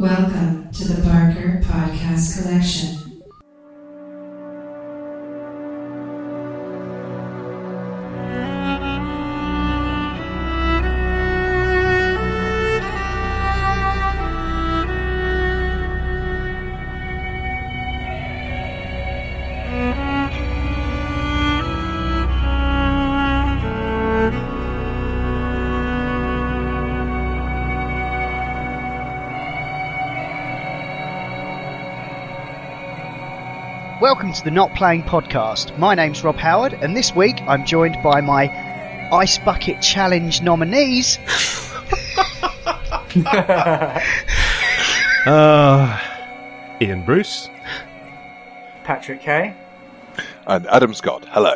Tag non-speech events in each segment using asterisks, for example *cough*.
Welcome to the Barker Podcast Collection. Welcome to the Not Playing Podcast. My name's Rob Howard, and this week I'm joined by my Ice Bucket Challenge nominees. *laughs* Uh, Iain Bruce. Patrick Kay. And Adam Scott, hello.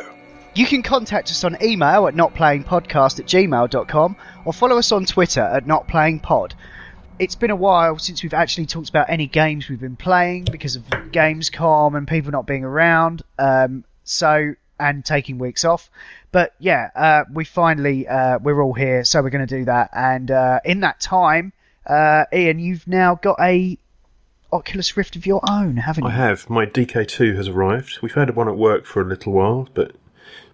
You can contact us on email at notplayingpodcast at gmail.com or follow us on Twitter at notplayingpod. It's been a while since we've actually talked about any games we've been playing because of Gamescom and people not being around. Um, so and taking weeks off. But yeah, uh, we finally uh, we're all here, so we're going to do that. And uh, in that time, uh, Iain, you've now got a Oculus Rift of your own, haven't you? I have. My DK2 has arrived. We've had one at work for a little while, but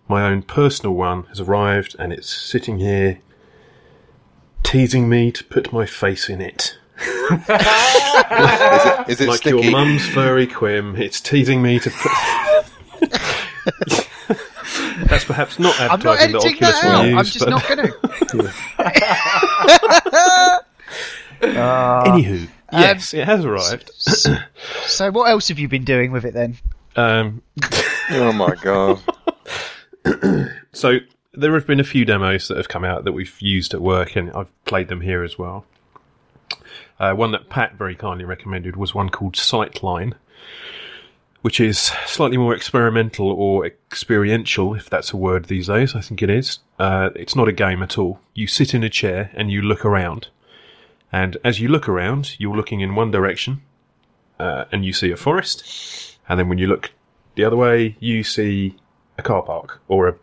my own personal one has arrived and it's sitting here teasing me to put my face in it. Is it, is it like sticky? your mum's furry quim. It's teasing me to put. That's perhaps not I'm not advertising that editing Oculus that will out. use. I'm just but not going to. Anywho, yes, it has arrived. so, what else have you been doing with it then? Um, oh my god. *coughs* So there have been a few demos that have come out that we've used at work, and I've played them here as well. Uh, one that Pat very kindly recommended was one called Sightline, which is slightly more experimental or experiential, if that's a word these days. I think it is. Uh, it's not a game at all. You sit in a chair and you look around, and as you look around, you're looking in one direction, uh, and you see a forest, and then when you look the other way, you see a car park or a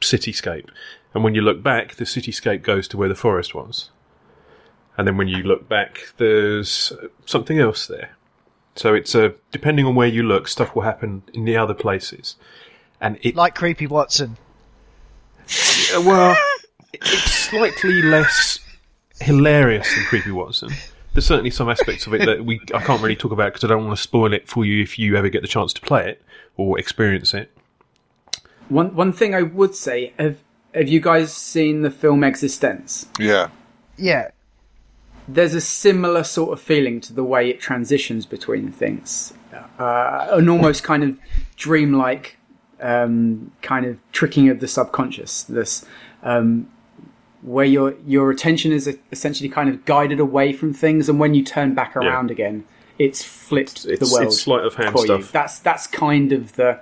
cityscape. And when you look back, the cityscape goes to where the forest was. And then when you look back, there's something else there. So it's a depending on where you look, stuff will happen in the other places. And it Like Creepy Watson. uh, well, it's slightly less hilarious than Creepy Watson. There's certainly some aspects of it that we I can't really talk about because I don't want to spoil it for you if you ever get the chance to play it or experience it. One one thing I would say have have you guys seen the film eXistenZ? Yeah. Yeah. There's a similar sort of feeling to the way it transitions between things, uh, an almost kind of dreamlike um, kind of tricking of the subconscious. This um, where your your attention is essentially kind of guided away from things, and when you turn back around again, it's flipped It's- the world it's sleight of hand for you. stuff. That's that's kind of the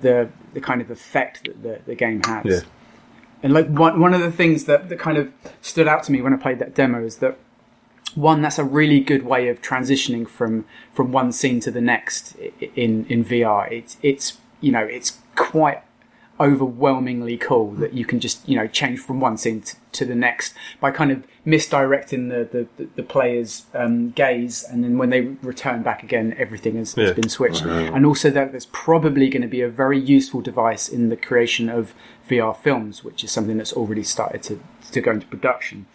the the kind of effect that the, the game has. Yeah. And like one one of the things that, that kind of stood out to me when I played that demo is that one that's a really good way of transitioning from from one scene to the next in in VR. It's it's you know it's quite overwhelmingly cool that you can just you know change from one scene to, to the next by kind of misdirecting the the, the player's um, gaze and then when they return back again everything has, has Yeah. been switched and also that there's probably going to be a very useful device in the creation of VR films which is something that's already started to to go into production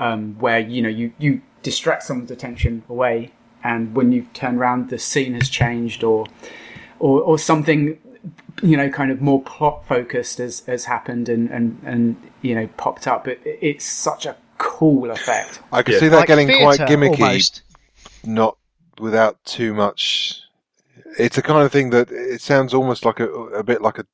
um, where you know you you distract someone's attention away and when you turn around the scene has changed or or, or something you know kind of more plot focused as has happened and, and, and you know popped up it, it's such a cool effect I can Yeah. see that Like getting quite gimmicky, almost. not without too much. It's the kind of thing that it sounds almost like a, a bit like a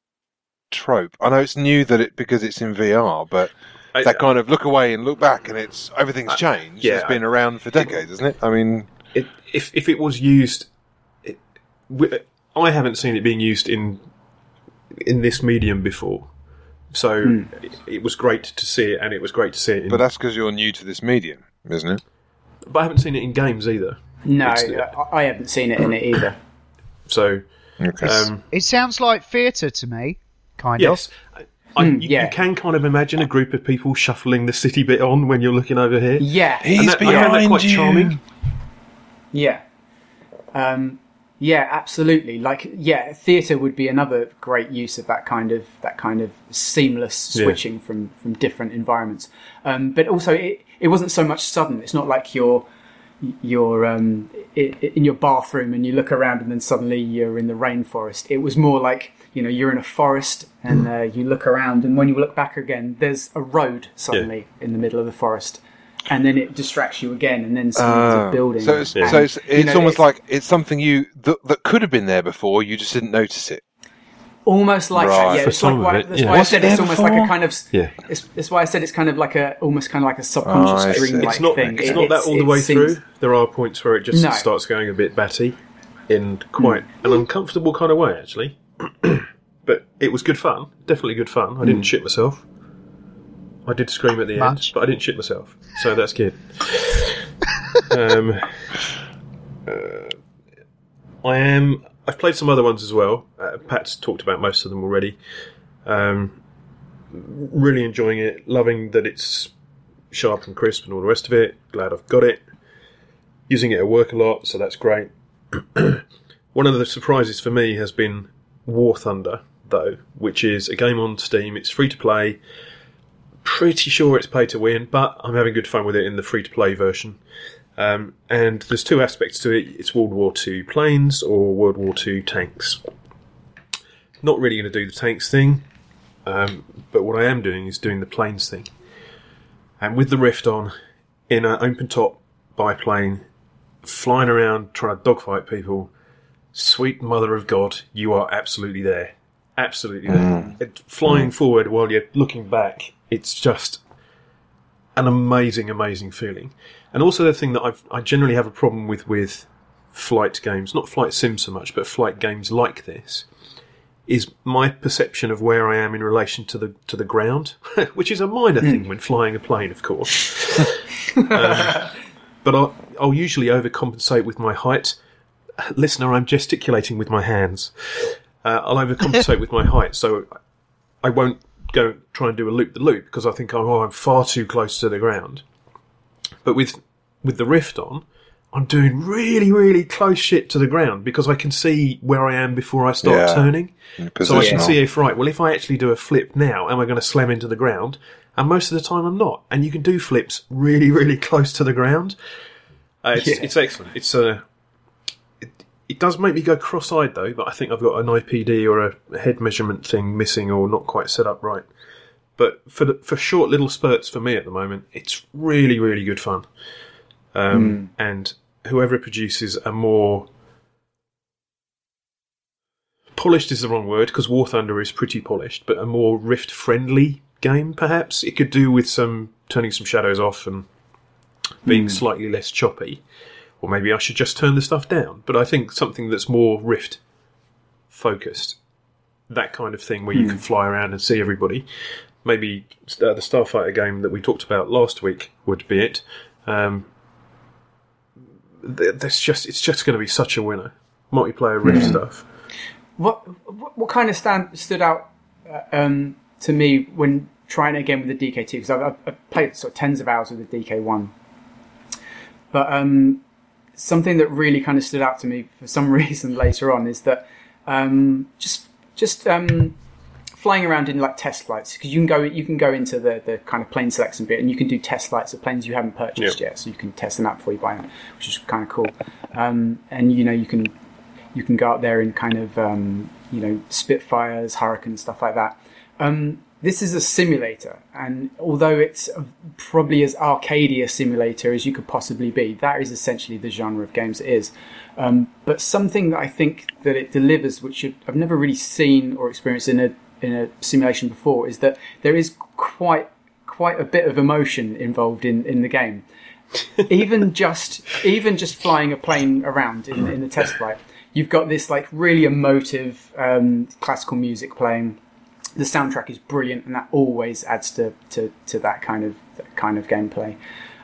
trope. I know it's new that it because it's in VR, but I- that kind of look away and look back, and it's everything's changed. yeah, it's been around for decades, isn't it? I mean, it, if if it was used, it, wi- I haven't seen it being used in in this medium before. So it, it was great to see it, and it was great to see it. In, but that's because you're new to this medium, isn't it? but I haven't seen it in games either. No, It's- I, I haven't seen it in it either. So Okay. um, It sounds like theatre to me, kind of. yes, I, I, Mm, you, yeah. you can kind of imagine a group of people shuffling the city bit on when you're looking over here. Yeah, And He's that, I found that behind quite you. charming. Yeah. Um, yeah, absolutely. Like, yeah, theatre would be another great use of that kind of that kind of seamless Yeah. switching from from different environments. Um, but also, it it wasn't so much sudden. It's not like you're you're um, in your bathroom and you look around and then suddenly you're in the rainforest. It was more like you know you're in a forest and uh, you look around and when you look back again, there's a road suddenly in the middle of the forest. And then it distracts you again, and then suddenly there's Ah. building. So it's, and, so it's, you it's know, almost like it's something you that, that could have been there before. You just didn't notice it. Almost like Right. that, yeah. For It's like some of why, it, that's yeah. why I said it it's there almost like a kind of. Yeah. It's, that's why I said it's kind of like a almost kind of like a subconscious ah, Oh, dream-like It's not. thing. It's It- not that all the way seems- through. There are points where it just No. starts going a bit batty, in quite hmm. an uncomfortable kind of way, actually. *clears throat* but it was good fun. Definitely good fun. I didn't hmm. shit myself. I did scream at the Much. end, but I didn't shit myself, so that's good. *laughs* um, uh, I am. I've played some other ones as well. Uh, Pat's talked about most of them already. Um, really enjoying it. Loving that it's sharp and crisp and all the rest of it. Glad I've got it. Using it at work a lot, so that's great. *clears throat* One of the surprises for me has been War Thunder, though, which is a game on Steam. It's free to play. Pretty sure it's pay to win, but I'm having good fun with it in the free to play version. Um, and there's two aspects to it it's World War II planes or World War II tanks. Not really going to do the tanks thing, um, but what I am doing is doing the planes thing. And with the Rift on, in an open top biplane, flying around trying to dogfight people, sweet mother of God, you are absolutely there. Absolutely there. It, flying forward while you're looking back, it's just an amazing, amazing feeling. And also the thing that I've, I generally have a problem with with flight games, not flight sim so much, but flight games like this, is my perception of where I am in relation to the to the ground, *laughs* which is a minor thing when flying a plane, of course. *laughs* Um, but I'll, I'll usually overcompensate with my height. Listener, I'm gesticulating with my hands. Uh, I'll overcompensate with my height, so I won't go try and do a loop the loop because I think oh, I'm far too close to the ground. But with with the rift on, I'm doing really really close shit to the ground because I can see where I am before I start Yeah. turning. So I can see if right. Well, if I actually do a flip now, am I going to slam into the ground? And most of the time, I'm not. And you can do flips really really close to the ground. Uh, it's, Yeah. it's excellent. It's a it, does make me go cross-eyed though, but I think I've got an IPD or a head measurement thing missing or not quite set up right. But for the, for short little spurts for me at the moment, it's really really good fun. Um, And whoever produces a more polished is the wrong word because War Thunder is pretty polished, but a more Rift friendly game perhaps it could do with some turning some shadows off and being slightly less choppy. Or maybe I should just turn the stuff down. But I think something that's more Rift focused, that kind of thing where you can fly around and see everybody. Maybe uh, the Starfighter game that we talked about last week would be it. Um, that's just it's just going to be such a winner. Multiplayer Rift stuff. What, what what kind of stand stood out uh, um, to me when trying it again with the DK2? Because I've, I've- I've played sort of tens of hours with the DK1, but um, something that really kind of stood out to me for some *laughs* reason later on is that um, just just um, flying around in like test flights because you can go you can go into the, the kind of plane selection bit and you can do test flights of planes you haven't purchased Yep. yet, so you can test them out before you buy them, which is kind of cool. Um, and you know you can you can go out there in kind of um, you know Spitfires, Hurricanes, stuff like that. Um, this is a simulator, and although it's a- probably as arcadey a simulator as you could possibly be, that is essentially the genre of games it is. Um, but something that I think that it delivers, which I've never really seen or experienced in a in a simulation before, is that there is quite quite a bit of emotion involved in, in the game. *laughs* even just even just flying a plane around in, in the test flight, you've got this like really emotive um, classical music playing. The soundtrack is brilliant, and that always adds to, to, to that kind of that kind of gameplay.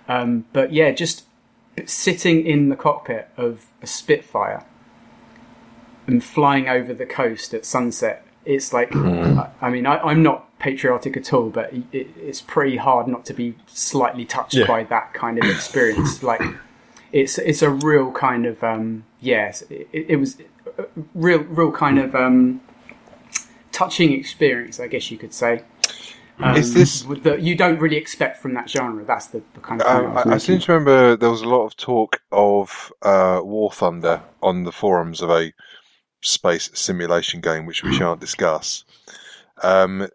Um, but yeah, just sitting in the cockpit of a Spitfire and flying over the coast at sunset. It's like, I, I mean, I, I'm not patriotic at all, but it, it's pretty hard not to be slightly touched Yeah. by that kind of experience. *coughs* like, it's it's a real kind of um, yes, it, it was a real real kind of um, touching experience, I guess you could say. Um, Is this- that you don't really expect from that genre? That's the, the kind of Um, I I, I seem to remember there was a lot of talk of uh, War Thunder on the forums of a space simulation game, which we shan't discuss. Um,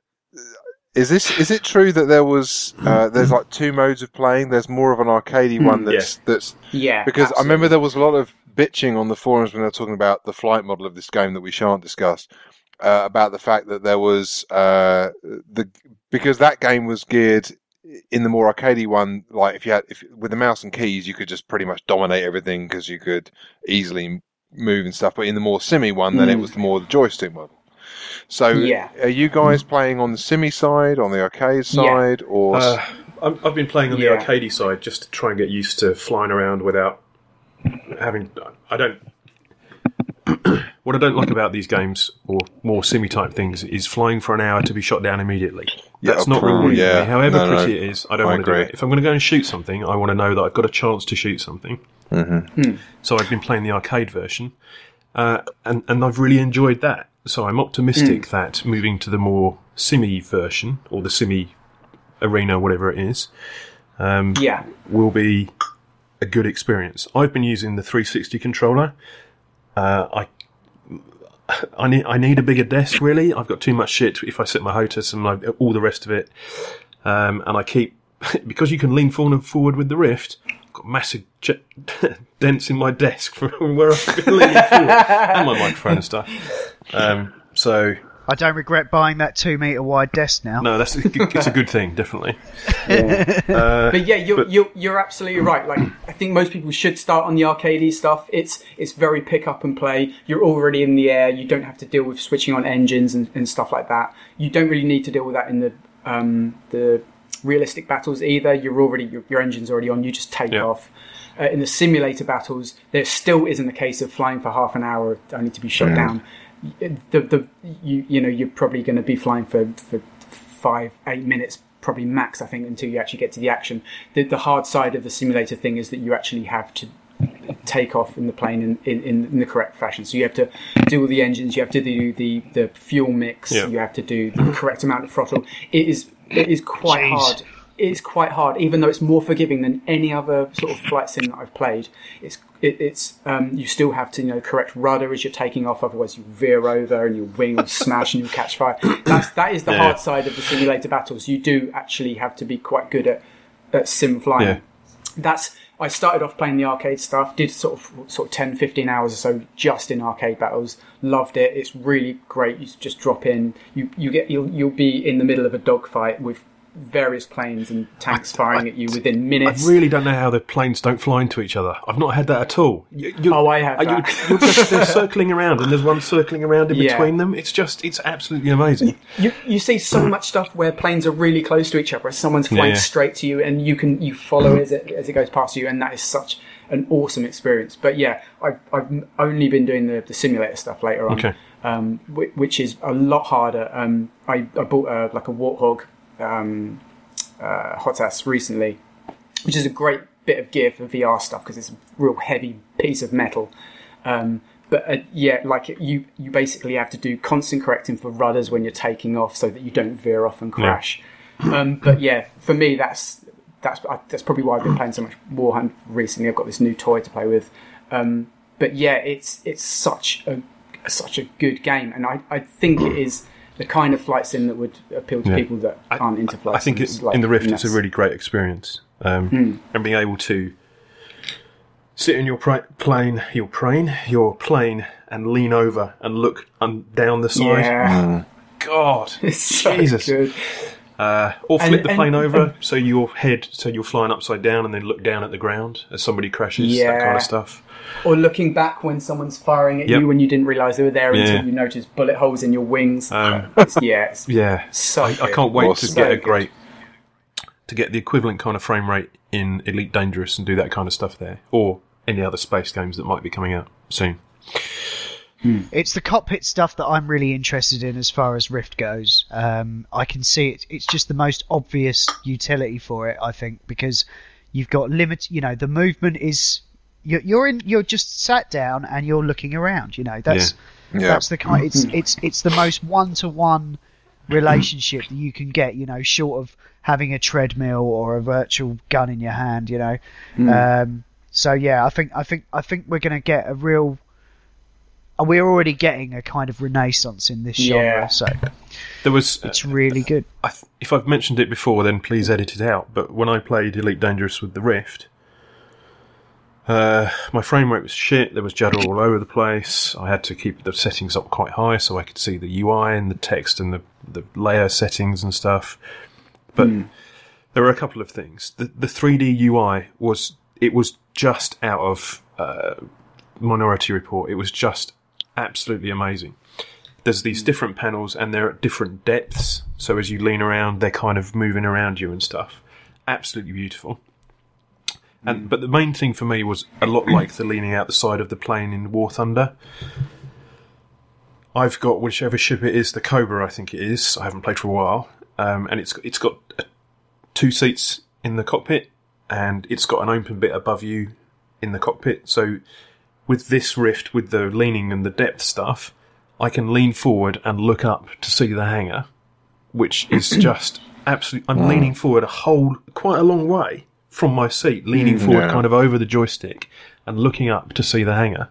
is this is it true that there was uh, there's like two modes of playing? There's more of an arcadey one that's that's yeah, because I remember there was a lot of bitching on the forums when they were talking about the flight model of this game that we shan't discuss uh, about the fact that there was uh, the because that game was geared in the more arcadey one like if you had if with the mouse and keys you could just pretty much dominate everything because you could easily move and stuff but in the more simmy one then it Mm. was the more the joystick model so Yeah. are you guys playing on the simmy side on the arcade Yeah. side or Uh, I'm- I've been playing on the Yeah. arcadey side just to try and get used to flying around without having. I don't. *clears throat* what I don't like about these games or more simmy type things is flying for an hour to be shot down immediately. Yeah, That's not probably, rewarding yeah. me. However No, no. pretty it is, I don't I want to do it. If I'm going to go and shoot something, I want to know that I've got a chance to shoot something. Mhm. So I've been playing the arcade version, uh, and and I've really enjoyed that. So I'm optimistic that moving to the more simmy version or the simmy arena, whatever it is, um, yeah, will be a good experience. I've been using the 360 controller. Uh, I *laughs* I need I need a bigger desk. Really, I've got too much shit if I sit my HOTAS and all the rest of it. Um, and I keep *laughs* because you can lean forward and forward with the Rift. I've got massive j- *laughs* dents in my desk from where I've been leaning forward and my microphone and stuff. Um, so I don't regret buying that two meter wide desk now. no, that's a good, it's a good *laughs* thing, definitely. Uh, but yeah, you're, but- you're you're absolutely right. Like I think most people should start on the arcadey stuff. It's it's very pick up and play. You're already in the air. You don't have to deal with switching on engines and, and stuff like that. You don't really need to deal with that in the um, the realistic battles either. You're already your, your engine's already on. You just take Yeah. off. Uh, in the simulator battles, there still isn't a case of flying for half an hour only to be shot down. The the you you know you're probably going to be flying for for five eight minutes probably max I think until you actually get to the action. The the hard side of the simulator thing is that you actually have to take off in the plane in, in, in the correct fashion. So you have to do all the engines, you have to do the, the fuel mix, Yeah. you have to do the correct amount of throttle. It is it is quite Jeez. hard. It is quite hard, even though it's more forgiving than any other sort of flight sim that I've played. It's it, it's um, you still have to you know correct rudder as you're taking off, otherwise you veer over and your wing will smash and you'll catch fire. That's that is the Yeah. hard side of the simulator battles. You do actually have to be quite good at, at sim flying Yeah. that's I started off playing the arcade stuff, did sort of sort of 10, 15 hours or so just in arcade battles. Loved it. It's really great. You just drop in. You you get you'll you'll be in the middle of a dogfight with various planes and tanks firing at you within minutes. I really don't know how the planes don't fly into each other. I've not had that at all. You, Oh, I have are you- that. *laughs* you're just they're circling around, and there's one circling around in Yeah. between them. It's just, it's absolutely amazing. you you see so much stuff where planes are really close to each other. Someone's flying Yeah. straight to you, and you can you follow as it as it goes past you, and that is such an awesome experience. But yeah, I've I've only been doing the, the simulator stuff later on, Okay. um, which, which is a lot harder. Um, I I bought a, like a Warthog um, uh, HOTAS recently, which is a great bit of gear for VR stuff because it's a real heavy piece of metal. Um, but uh, yeah, like you, you basically have to do constant correcting for rudders when you're taking off, so that you don't veer off and crash. Um, but yeah, for me, that's that's I- that's probably why I've been playing so much Warhammer recently. I've got this new toy to play with. Um, but yeah, it's it's such a such a good game, and I, I think it is the kind of flight sim that would appeal to Yeah. people that aren't into flight I think sims. it, like, in the Rift, and it's a really great experience, um, Hmm. and being able to sit in your pra- plane, your plane, your plane, and lean over and look un- down the side. yeah. God, *laughs* It's so Jesus. good. Uh, or And- flip the and- plane over so your head, so you're flying upside down and then look down at the ground as somebody crashes. That kind of stuff. Or looking back when someone's firing at Yep. you when you didn't realise they were there Yeah. until you noticed bullet holes in your wings. Um, It's- yeah, it's *laughs* Yeah, so I, I can't wait Awesome. to get So a good. great to get the equivalent kind of frame rate in Elite Dangerous and do that kind of stuff there, or any other space games that might be coming out soon. It's the cockpit stuff that I'm really interested in as far as Rift goes. Um, I can see it. It's just the most obvious utility for it, I think, because you've got limit. You know, the movement is you're, you're in. You're just sat down and you're looking around. You know, that's Yeah. that's the kind. It's it's it's the most one to one relationship that you can get. You know, short of having a treadmill or a virtual gun in your hand. You know, um, so yeah, I think I think I think we're going to get a real. Uh, We're already getting a kind of renaissance in this genre, Yeah. so There was it's really good. I th- if I've mentioned it before, then please edit it out. But when I played Elite Dangerous with the Rift, uh, my frame rate was shit. There was judder all over the place. I had to keep the settings up quite high so I could see the UI and the text and the, the layer settings and stuff. But there were a couple of things. The, the 3D UI was it was just out of uh, Minority Report. It was just absolutely amazing there's these different panels and they're at different depths. So as you lean around, they're kind of moving around you and stuff. Absolutely beautiful. And but the main thing for me was a lot like the leaning out the side of the plane in War Thunder. I've got whichever ship it is, the Cobra, I think it is. I haven't played for a while, um, and it's it's got two seats in the cockpit, and it's got an open bit above you in the cockpit. So with this rift, with the leaning and the depth stuff, I can lean forward and look up to see the hangar, which is *clears throat* just absolutely. I'm leaning forward a whole quite a long way from my seat, leaning forward Yeah. kind of over the joystick and looking up to see the hangar.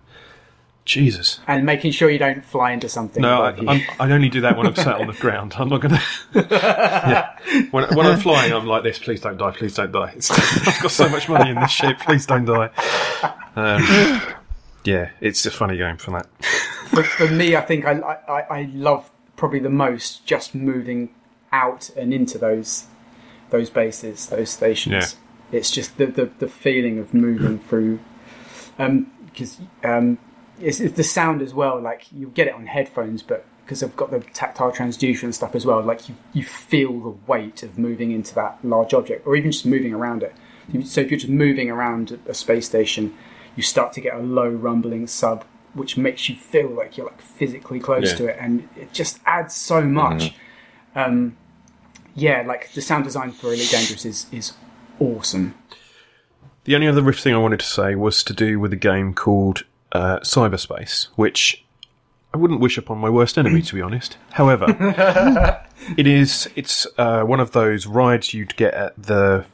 Jesus. and making sure you don't fly into something. No, I, above. I'm, I only do that when I'm sat on the ground. I'm not going *laughs* to. yeah. When, when I'm flying, I'm like this. Please don't die. Please don't die. It's, *laughs* I've got so much money in this ship. Please don't die. Um, yeah, it's a funny game for that. *laughs* for, for me, I think I, I, I love probably the most just moving out and into those those bases, those stations. It's just the, the, the feeling of moving *clears throat* through. Because um, it's, it's the sound as well. Like you get it on headphones, but because I've got the tactile transducer and stuff as well, like you, you feel the weight of moving into that large object, or even just moving around it. So if you're just moving around a space station, you start to get a low rumbling sub, which makes you feel like you're like physically close Yeah. to it, and it just adds so much. Um, yeah, like the sound design for Elite Dangerous is is awesome. The only other Rift thing I wanted to say was to do with a game called uh, Cyberspace, which I wouldn't wish upon my worst enemy, to be honest. However, *laughs* it is it's uh, one of those rides you'd get at the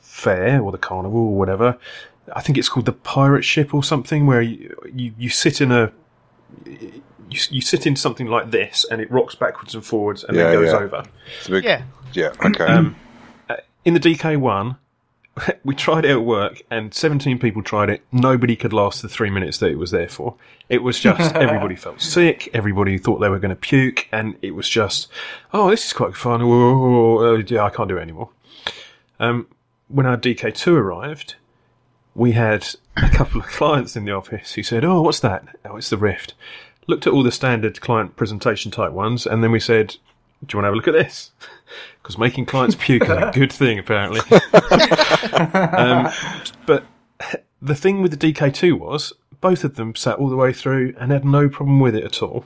fair or the carnival or whatever. I think it's called the pirate ship or something, where you you, you sit in a you, you sit in something like this, and it rocks backwards and forwards, and Yeah, then goes yeah. over. Big, Yeah. yeah. Okay. Um, uh, in the DK1, *laughs* we tried it at work, and 17 people tried it. Nobody could last the three minutes that it was there for. It was just *laughs* everybody felt sick. Everybody thought they were going to puke, and it was just, oh, this is quite fun. Whoa, uh, yeah, I can't do it anymore. Um, when our DK2 arrived, we had a couple of clients in the office who said, "Oh, what's that? Oh, it's the Rift." Looked at all the standard client presentation type ones, and then we said, "Do you want to have a look at this?" *laughs* Because making clients puke is a *laughs* good thing, apparently. *laughs* um, but the thing with the DK2 was both of them sat all the way through and had no problem with it at all.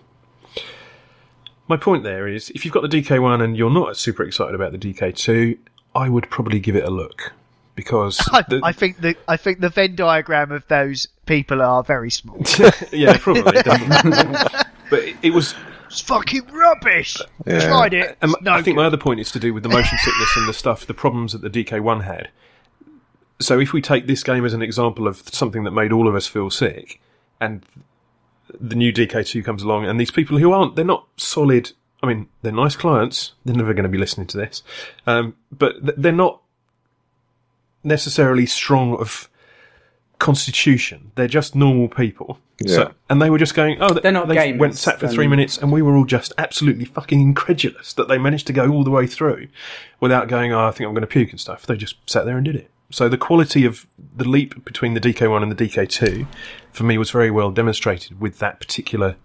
My point there is, if you've got the DK1 and you're not super excited about the DK2, I would probably give it a look because *laughs* I, the- I think the I think the Venn diagram of those people are very small. *laughs* yeah, probably. *laughs* but it, it was. it's fucking rubbish. Yeah. Tried it. And no I think good. my other point is to do with the motion sickness and the stuff, the problems that the DK1 had. So if we take this game as an example of something that made all of us feel sick, and the new DK2 comes along, and these people who aren't, they're not solid. I mean, they're nice clients. They're never going to be listening to this, um, but th- they're not necessarily strong of constitution. They're just normal people. Yeah. So, and they were just going, oh, They're not they gamers, went sat for three minutes, and we were all just absolutely fucking incredulous that they managed to go all the way through without going, oh, I think I'm going to puke and stuff. They just sat there and did it. So the quality of the leap between the DK1 and the DK2 for me was very well demonstrated with that particular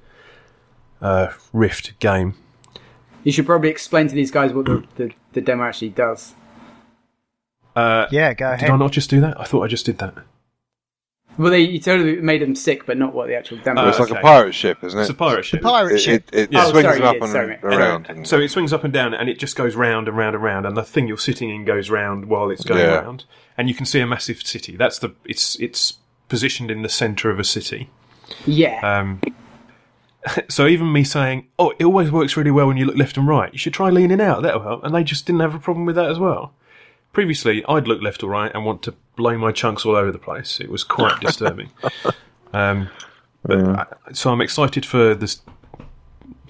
uh, Rift game. You should probably explain to these guys what the, the, the demo actually does. Uh, Yeah, go ahead. Did. I not just do that? I thought I just did that. Well, they you totally made them sick, but not what the actual demo. Oh, it's like okay. a pirate ship, isn't it? It's a pirate ship. Pirate It, ship. it, it Yeah. Oh, swings sorry, up yeah, and sorry. around. and- *laughs* So it swings up and down, and it just goes round and round and round, and the thing you're sitting in goes round while it's going Yeah. round, and you can see a massive city. That's the it's it's positioned in the centre of a city. Yeah. Um, *laughs* so even me saying, "Oh, it always works really well when you look left and right. You should try leaning out. That'll help." And they just didn't have a problem with that as well. Previously, I'd look left or right and want to blow my chunks all over the place. It was quite *laughs* disturbing. Um, but I, so I'm excited for this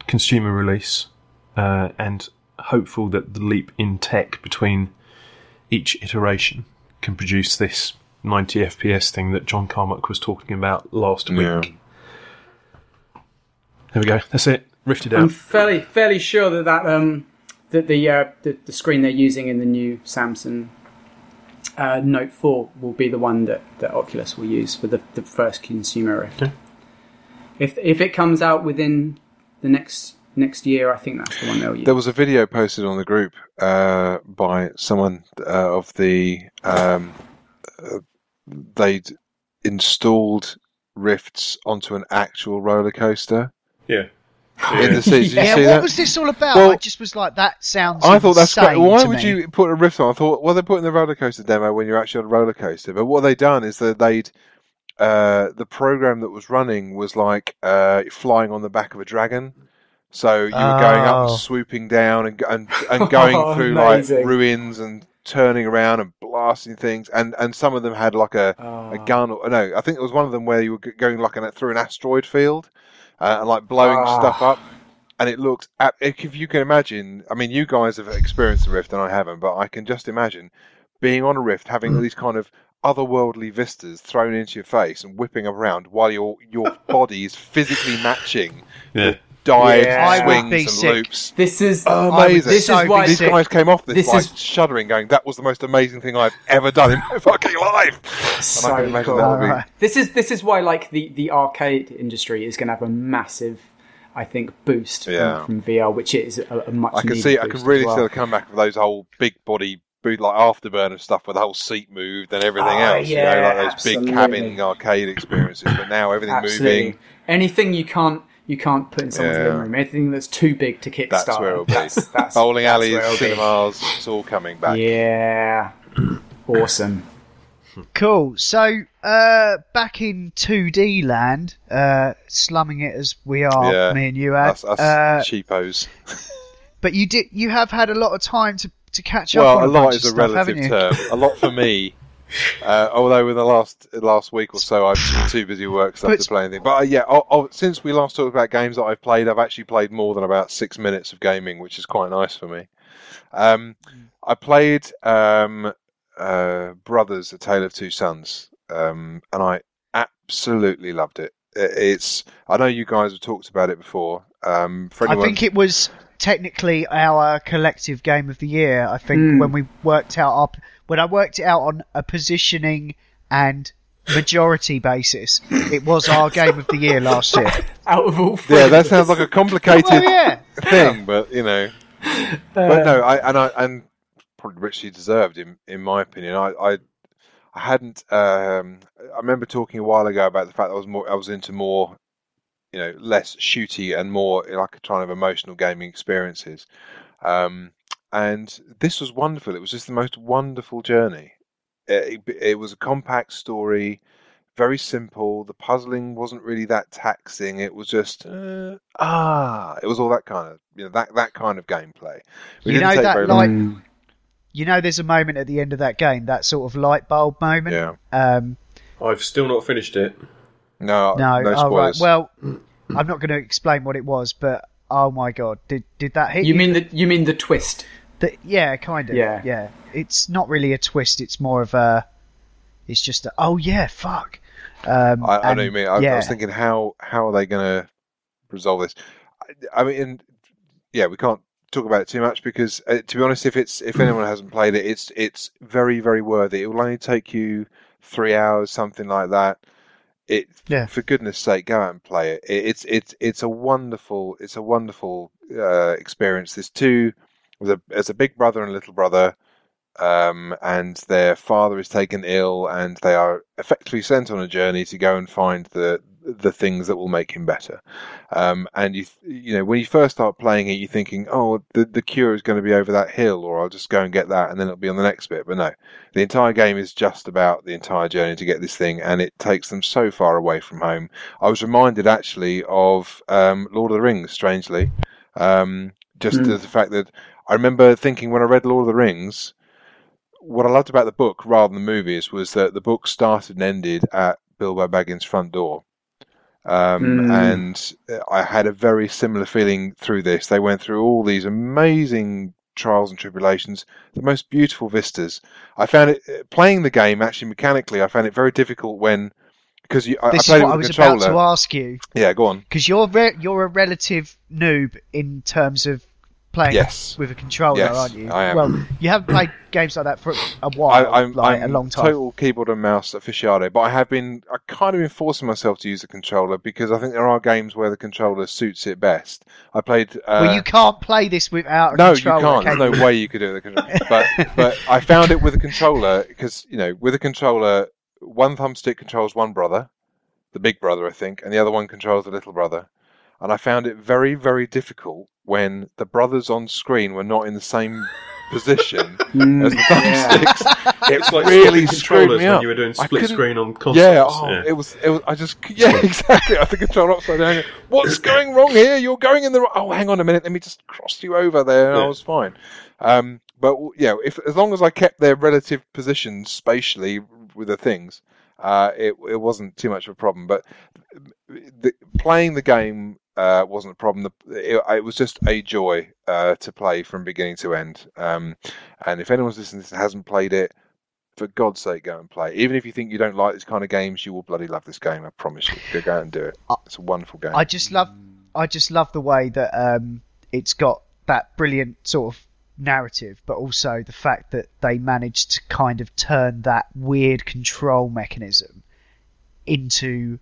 consumer release uh, and hopeful that the leap in tech between each iteration can produce this 90 FPS thing that John Carmack was talking about last week. Yeah. There we go. That's it. Rifted out. I'm fairly fairly sure that that um that the uh, the, the screen they're using in the new Samsung uh, Note 4 will be the one that, that Oculus will use for the, the first consumer Rift. Okay. If if it comes out within the next next year, I think that's the one they'll use. There was a video posted on the group uh, by someone uh, of the um, uh, they'd installed rifts onto an actual roller coaster Yeah. In the city. Did you Yeah, see what that? was this all about? Well, I just was like, that sounds. I thought that's great. Why would me. you put a rift on? I thought, well, they're putting the roller coaster demo when you're actually on a roller coaster. But what they done is that they'd uh, the program that was running was like uh, flying on the back of a dragon. So you were going up, Oh. and swooping down, and and, and *laughs* going Oh, through like ruins and turning around and blasting things. And, and some of them had like a, Oh. a gun. Or, no, I think it was one of them where you were going like an, through an asteroid field uh, and like blowing Ah. stuff up and it looked at, if you can imagine i mean you guys have experienced the rift and i haven't but i can just imagine being on a rift having Hmm. these kind of otherworldly vistas thrown into your face and whipping around while your your body is physically matching Yeah. Dives Yeah. I and would swings and sick. loops This is oh, Amazing. This So is why these sick. guys came off this, This like is- shuddering going that was the most amazing thing i've ever done in my *laughs* fucking life and So i can imagine cool. that would be This is this is why like the, the arcade industry is going to have a massive, I think, boost from, Yeah. from VR, which is a, a much. I can see. I can really well. see the comeback of those whole big body boot like afterburner stuff where the whole seat moved and everything Oh, else. you yeah, know, like those big cabin arcade experiences. But now everything Absolutely. moving. Anything you can't you can't put in someone's Yeah. living room. Anything that's too big to kickstart. That's where it'll be. That's, that's, *laughs* Bowling that's alleys, it'll be. cinemas, it's all coming back. Yeah, *clears throat* awesome. Cool. So, uh, back in 2D land, uh, slumming it as we are, Yeah. me and you, Ad, Us, us uh, cheapos. *laughs* but you did, you have had a lot of time to, to catch up Well, on a a, lot bunch is of a stuff, relative term. A lot for me. *laughs* Uh, although in the last last week or so, I've been too busy with work stuff But- to play anything. But uh, yeah, i i since we last talked about games that I've played, I've actually played more than about six minutes of gaming, which is quite nice for me. Um, I played um, uh, Brothers: A Tale of Two Sons, um, and I absolutely loved it. It's I know you guys have talked about it before. Um, for I think it was technically our collective game of the year. I think Hmm. when we worked out our, when I worked it out on a positioning and majority basis, it was our game of the year last year. *laughs* Out of all three, yeah, that sounds like a complicated Well, yeah. thing, *laughs* but you know. but no, I and I and probably richly deserved in in my opinion. I I, I hadn't. Um, I remember talking a while ago about the fact that I was more. I was into more, you know, less shooty and more like a kind of emotional gaming experiences. Um, and this was wonderful. It was just the most wonderful journey. It, it, it was a compact story, very simple. The puzzling wasn't really that taxing. It was just uh, ah, it was all that kind of you know that that kind of gameplay. We You didn't know take that very light- long. You know, there's a moment at the end of that game, that sort of light bulb moment. Yeah. Um, I've still not finished it. No, no, no oh, right. Well, I'm not going to explain what it was, but oh my god, did did that hit you? You mean the you mean the twist? The, yeah, kind of. Yeah. yeah. It's not really a twist. It's more of a. It's just a, oh yeah, fuck. Um, I, I know and what you mean. I, I was thinking, how how are they going to resolve this? I, I mean, and, yeah, we can't talk about it too much because, uh, to be honest, if it's if anyone hasn't played it, it's it's very very worthy. It will only take you three hours, something like that. It Yeah. for goodness sake, go out and play it. it it's it's it's a wonderful it's a wonderful uh, experience. There's two there's a there's a big brother and a little brother um, and their father is taken ill, and they are effectively sent on a journey to go and find the the things that will make him better. Um, and you you know when you first start playing it, you're thinking, oh, the the cure is going to be over that hill, or I'll just go and get that, and then it'll be on the next bit. But no, the entire game is just about the entire journey to get this thing, and it takes them so far away from home. I was reminded actually of um, Lord of the Rings, strangely, um, just the fact that I remember thinking when I read Lord of the Rings what I loved about the book rather than the movies was that the book started and ended at Bilbo Baggins' front door. Um, Mm. And I had a very similar feeling through this. They went through all these amazing trials and tribulations, the most beautiful vistas. I found it playing the game actually mechanically. I found it very difficult when because you, I, I this is what I it with was controller. about to ask you Yeah, go on. because you're re- you're a relative noob in terms of playing Yes. with a controller, Yes, aren't you? I am. Well, you haven't played games like that for a while, I'm, like I'm a long time. total keyboard and mouse aficionado, but I have been, I kind of been forcing myself to use the controller because I think there are games where the controller suits it best. I played. Uh, well, you can't play this without a no, you can't. There's no way you could do it with a controller. *laughs* But but I found it with a controller because you know with a controller, one thumbstick controls one brother, the big brother, I think, and the other one controls the little brother. And I found it very very difficult when the brothers on screen were not in the same position Mm, *laughs* as the thumbsticks. It It's like really swapping screwed controllers me when up. you were doing I split couldn't- screen on consoles. Yeah, oh, it was. It was. I just. *laughs* Yeah, exactly. I think control upside down. What's *laughs* going wrong here? You're going in the. wrong... Oh, hang on a minute. Let me just cross you over there, and I Yeah. was fine. Um, but yeah, if as long as I kept their relative positions spatially with the things, uh, it it wasn't too much of a problem. But the, playing the game uh, wasn't a problem. The, it, it was just a joy uh, to play from beginning to end. Um, and if anyone's listening to this and hasn't played it, for God's sake, go and play. Even if you think you don't like this kind of games, you will bloody love this game. I promise you. Go, go and do it. It's a wonderful game. I just love, I just love the way that um, it's got that brilliant sort of narrative, but also the fact that they managed to kind of turn that weird control mechanism into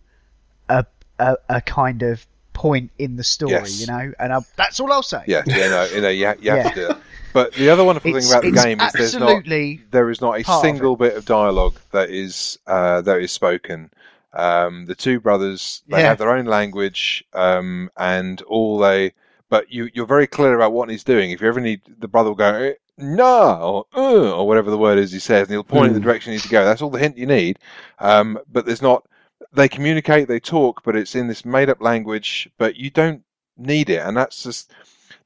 a a, a kind of point in the story, Yes. you know. And I, that's all I'll say. yeah, yeah, no, you know, you, ha- you have Yeah. to do it. But the other wonderful thing about the game is there's not absolutely there is not a part of single bit of dialogue that is uh, that is spoken. Um, the two brothers they Yeah. have their own language, um, and all they. But you you're very clear about what he's doing. If you ever need the brother will go "Eh, no or uh, or whatever the word is he says, and he'll point in the direction you need to go. That's all the hint you need. Um, but there's not. They communicate, they talk, but it's in this made up language. But you don't need it, and that's just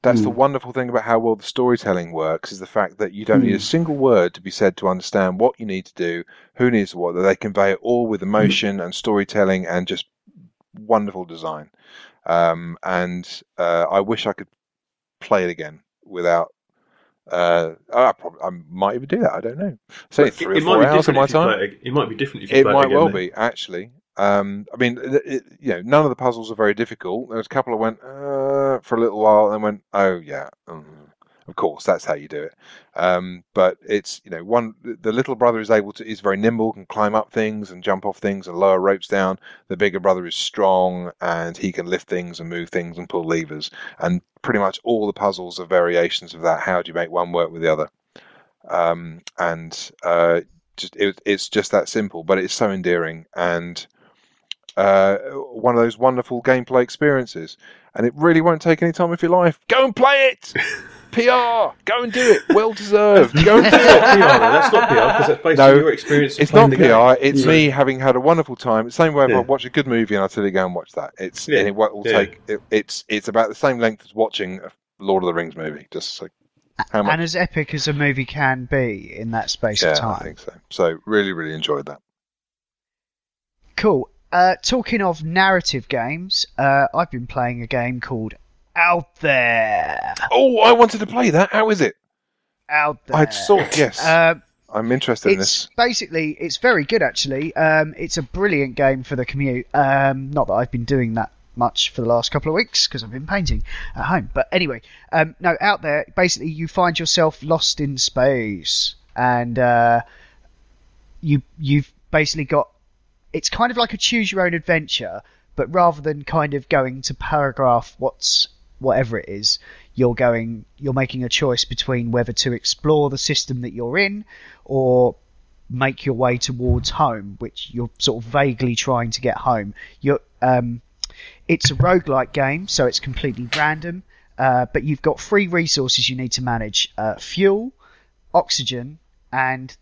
that's the wonderful thing about how well the storytelling works is the fact that you don't need a single word to be said to understand what you need to do, who needs what. That they convey it all with emotion and storytelling and just wonderful design. Um, and uh, I wish I could play it again without. Uh, I, probably, I might even do that. I don't know. It, three it or four might be hours of my time. it. It might be different if you It play might again well be actually. Um, I mean, th- it, you know, none of the puzzles are very difficult. There was a couple I went uh, for a little while, and went, oh yeah, mm, of course, that's how you do it. Um, but it's you know, one the little brother is able to is very nimble, can climb up things and jump off things and lower ropes down. The bigger brother is strong and he can lift things and move things and pull levers. And pretty much all the puzzles are variations of that. How do you make one work with the other? Um, and uh, just it, it's just that simple, but it's so endearing and uh, one of those wonderful gameplay experiences. And it really won't take any time of your life. Go and play it. *laughs* PR. Go and do it. Well deserved. Go and *laughs* do it. PR. That's not PR because that's based No, on your experience. It's not the game. PR. It's So- me having had a wonderful time. It's the same way if Yeah. I watch a good movie and I tell you go and watch that. It's Yeah. and it will Yeah. take. It, it's it's about the same length as watching a Lord of the Rings movie. Just like how much. and as epic as a movie can be in that space yeah, of I think so. So really, really enjoyed that. Cool. Uh, talking of narrative games, uh, I've been playing a game called Out There. Oh, I wanted to play that. How is it? Out There. I saw. Yes. Uh, I'm interested in it's this. basically it's very good actually. Um, it's a brilliant game for the commute. Um, not that I've been doing that much for the last couple of weeks because I've been painting at home. But anyway, um, no, out there basically you find yourself lost in space, and uh, you you've basically got it's kind of like a choose your own adventure, but rather than kind of going to paragraph what's whatever it is, you're going you're making a choice between whether to explore the system that you're in or make your way towards home, which you're sort of vaguely trying to get home. You're um, it's a roguelike game, so it's completely random, uh, but you've got three resources you need to manage uh, fuel, oxygen, and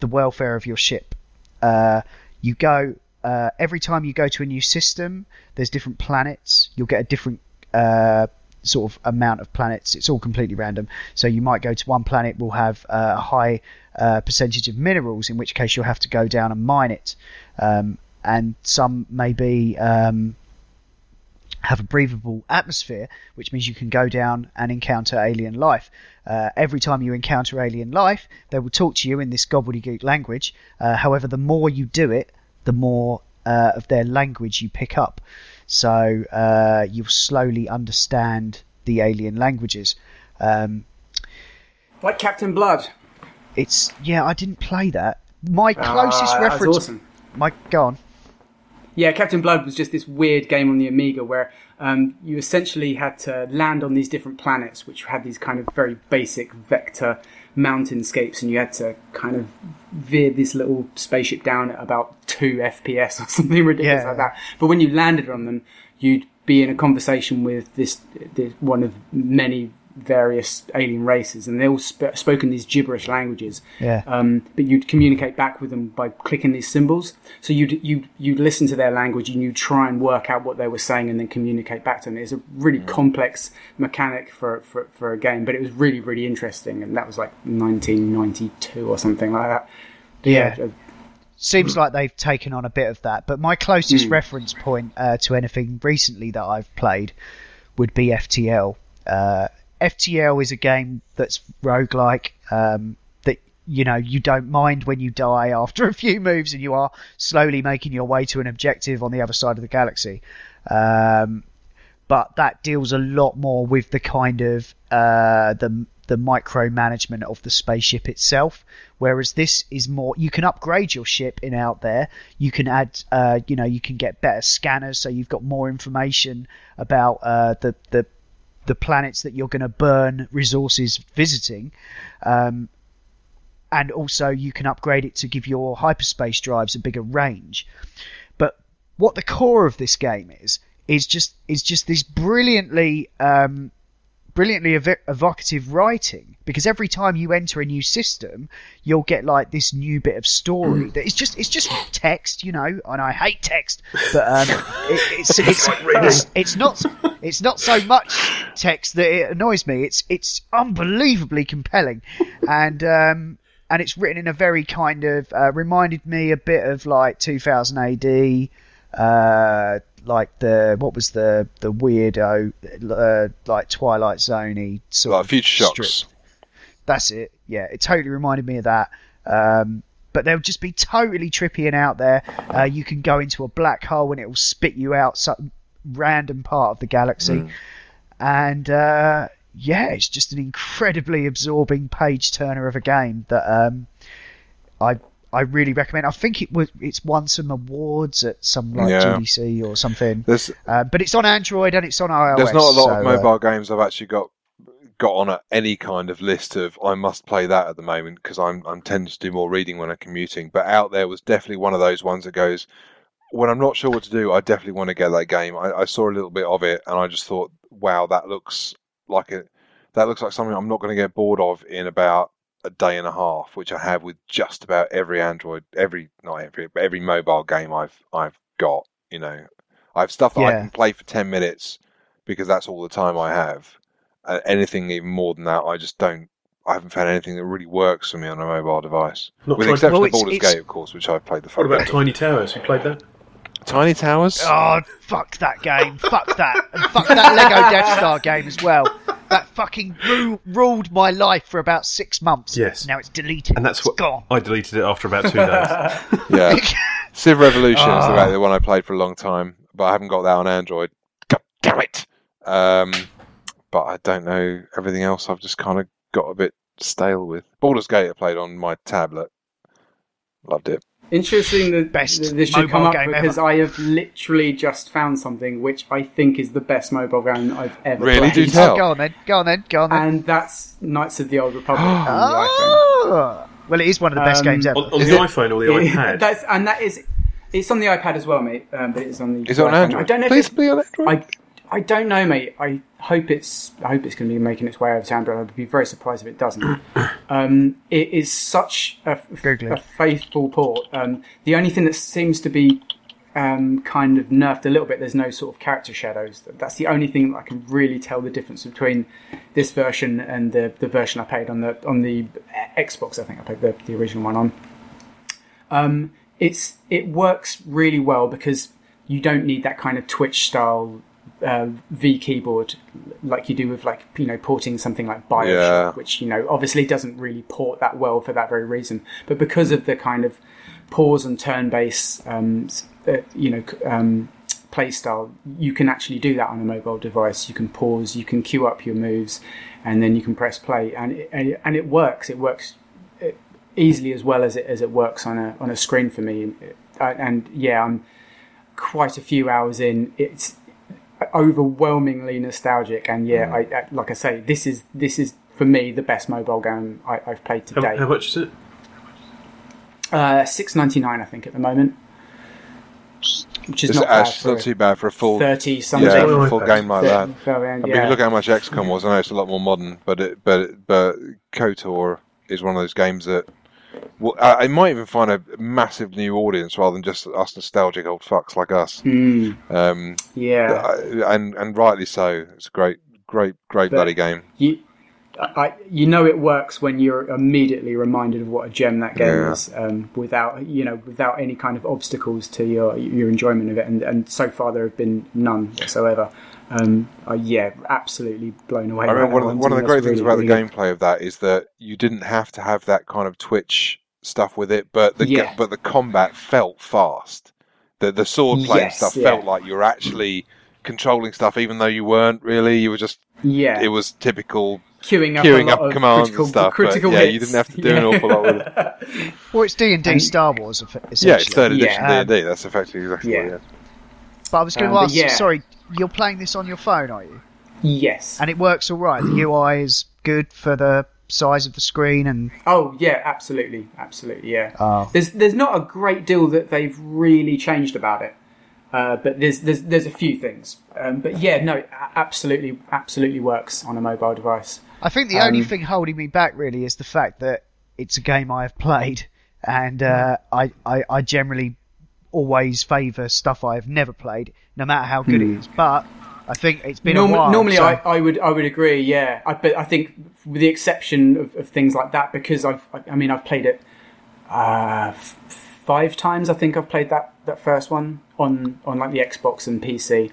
the welfare of your ship. Uh, you go, uh, every time you go to a new system, there's different planets. You'll get a different uh, sort of amount of planets. It's all completely random. So you might go to one planet, will have a high uh, percentage of minerals, in which case you'll have to go down and mine it. Um, and some may be um, have a breathable atmosphere, which means you can go down and encounter alien life. Uh, every time you encounter alien life, they will talk to you in this gobbledygook language. Uh, however, the more you do it, the more uh, of their language you pick up. So uh, you'll slowly understand the alien languages. Um, Like Captain Blood. it's yeah, I didn't play that. My closest Ah, that's reference, awesome. my go on. Yeah, Captain Blood was just this weird game on the Amiga where um, you essentially had to land on these different planets, which had these kind of very basic vector mountainscapes, and you had to kind of veer this little spaceship down at about two FPS or *laughs* something ridiculous Yeah. like that. But when you landed on them, you'd be in a conversation with this, this one of many various alien races, and they all sp- spoke in these gibberish languages. Yeah. Um, but you'd communicate back with them by clicking these symbols. So you'd you'd you'd listen to their language and you'd try and work out what they were saying and then communicate back to them. It's a really complex mechanic for, for for a game, but it was really really interesting. And that was like 1992 or something like that. But Yeah. uh, seems like they've taken on a bit of that. But my closest reference point uh, to anything recently that I've played would be FTL. Uh, FTL is a game that's roguelike. Um, that you know you don't mind when you die after *laughs* a few moves, and you are slowly making your way to an objective on the other side of the galaxy. Um, but that deals a lot more with the kind of uh, the the micromanagement of the spaceship itself. Whereas this is more, you can upgrade your ship in out there. You can add, uh, you know, you can get better scanners, so you've got more information about uh, the the the planets that you're going to burn resources visiting. Um, and also you can upgrade it to give your hyperspace drives a bigger range. But what the core of this game is is just is just this brilliantly um, brilliantly ev- evocative writing because every time you enter a new system you'll get like this new bit of story that is just it's just text you know and I hate text but um, it, it's *laughs* it's, it's it's not it's not so much text that it annoys me it's it's unbelievably compelling. And um, and it's written in a very kind of uh, reminded me a bit of like 2000 AD uh, like the what was the the weirdo uh, like Twilight Zoney sort Like of Future strip. Shocks. That's it. Yeah, it totally reminded me of that. Um, but they'll just be totally trippy and out there. Uh, you can go into a black hole and it will spit you out some random part of the galaxy. And uh, yeah, it's just an incredibly absorbing page turner of a game that um, I I really recommend. I think it was it's won some awards at some like Yeah. GDC or something. Uh, but it's on Android and it's on iOS. there's not a lot so, of uh, mobile games I've actually got got on a, any kind of list of I must play that at the moment because I'm I'm tending to do more reading when I'm commuting. But out there was definitely one of those ones that goes when I'm not sure what to do. I definitely want to get that game. I, I saw a little bit of it and I just thought, wow, that looks like it. that looks like something I'm not going to get bored of in about a day and a half, which I have with just about every Android, every not every, but every mobile game I've I've got. You know, I have stuff that I can play for ten minutes because that's all the time I have. Uh, anything even more than that, I just don't. I haven't found anything that really works for me on a mobile device, Not with the Tiny- exception Well, of it's- Baldur's it's- Gate, of course, which I've played the What about out. Tiny Towers? You played that? Tiny Towers? Oh, fuck that game. fuck that. And fuck that Lego Death Star game as well. That fucking ru- ruled my life for about six months. Yes. Now it's deleted. And that's It's what gone. I deleted it after about two days. *laughs* Yeah. Civ Revolution is the, Ah. the one I played for a long time, but I haven't got that on Android. God damn it! Um, but I don't know everything else. I've just kind of got a bit stale with. Baldur's Gate I played on my tablet. Loved it. Interesting that Best this should come up because ever. I have literally just found something which I think is the best mobile game I've ever Really? played. Do tell. Oh, go on then. Go on then. Go on then. And that's Knights of the Old Republic on the iPhone. Oh! Well, it is one of the best Um, games ever. on on the it- iPhone or the *laughs* iPad? That's and that is it's on the iPad as well, mate. Um, but it's on the Is it on. Android? I don't know if Please it's, be on Android. I I don't know, mate. I hope it's I hope it's going to be making its way over to Android. I'd be very surprised if it doesn't. *clears throat* um, it is such a, a faithful port. Um, the only thing that seems to be um, kind of nerfed a little bit. There's no sort of character shadows. That's the only thing that I can really tell the difference between this version and the, the version I paid on the on the Xbox. I think I paid the, the original one on. Um, it's it works really well because you don't need that kind of Twitch style uh, V keyboard like you do with like you know porting something like Bioshock, Yeah. which you know obviously doesn't really port that well for that very reason. But because of the kind of pause and turn based um, uh, you know um, play style, you can actually do that on a mobile device. You can pause, you can queue up your moves, and then you can press play, and it, and it- and it works. It works uh, easily as well as it as it works on a on a screen for me. Uh, and yeah, I'm quite a few hours in. It's overwhelmingly nostalgic, and yeah, I, I like I say, this is this is for me the best mobile game I, I've played to How, date. how much is it? Uh, Six ninety nine, I think, at the moment, which is It's not bad actually not too bad for a full thirty something. yeah, for a full game like that. So, um, I mean, if you look at how much XCOM was, I know it's a lot more modern, but it, but but KOTOR is one of those games that well, I, I might even find a massive new audience rather than just us nostalgic old fucks like us. Hmm, Um, yeah. And and rightly so. It's a great, great, great But- bloody game. you, I, you know it works when you're immediately reminded of what a gem that game Yeah. is, um, without you know, without any kind of obstacles to your your enjoyment of it. And, and so far there have been none whatsoever. Um, uh, yeah, absolutely blown away. I remember one of the, one. one of the That's great things really, about the really good. gameplay of that is that you didn't have to have that kind of Twitch stuff with it, but the Yeah. but the combat felt fast. The the sword playing Yes, stuff yeah. felt like you were actually controlling stuff, even though you weren't really. You were just Yeah, it was typical queuing up, queuing a lot up of commands critical, and stuff. Critical but yeah, hits. you didn't have to do an awful lot with it. *laughs* Well, it's D and D Star Wars, eff- Yeah, it's third edition D&D. That's effectively exactly Yeah. what it is. But I was going Um, to but ask. yeah. Sorry, you're playing this on your phone, are you? Yes. And it works all right. The UI is good for the size of the screen, and Oh yeah, absolutely, absolutely, yeah. Oh. There's there's not a great deal that they've really changed about it, uh, but there's there's there's a few things. Um, but yeah, no, absolutely, absolutely works on a mobile device. I think the only Um, thing holding me back really is the fact that it's a game I have played, and uh, I, I I generally always favour stuff I have never played, no matter how good it is. But I think it's been Norm- a while. normally, so- I, I would I would agree. Yeah, I, but I think with the exception of, of things like that, because I've I mean I've played it uh, f- five times. I think I've played that, that first one on, on like the Xbox and PC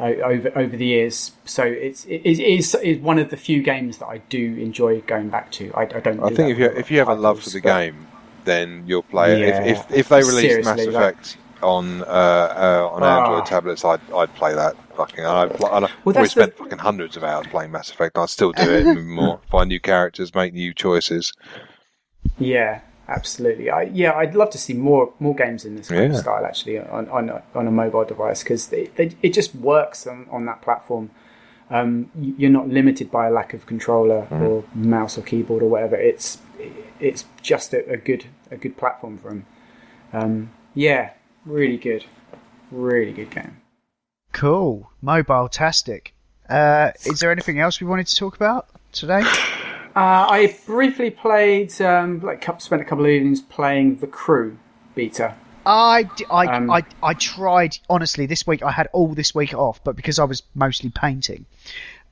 uh, over over the years. So it's it is it's, it's one of the few games that I do enjoy going back to. I, I don't. I do think if you if you have a love for the but- game, then you'll play it. Yeah. If, if if they release Mass like- Effect on uh, uh, on Ah. Android tablets, I'd I'd play that. Fucking, I'd, I'd, Well, always spent the- fucking hundreds of hours playing Mass Effect. I'd still do it *laughs* more. Find new characters, make new choices. Yeah, absolutely. I, yeah, I'd love to see more more games in this kind Yeah. of style actually on on a, on a mobile device because they, they, it just works on, on that platform. Um, you're not limited by a lack of controller Mm. or mouse or keyboard or whatever. It's it's just a, a good a good platform for them. Um, yeah, really good, really good game. Cool. Mobile tastic. Uh, is there anything else we wanted to talk about today? *sighs* Uh, I briefly played, um, like, spent a couple of evenings playing the Crew beta. I, I, Um, I, I tried, honestly, this week I had all this week off, but because I was mostly painting,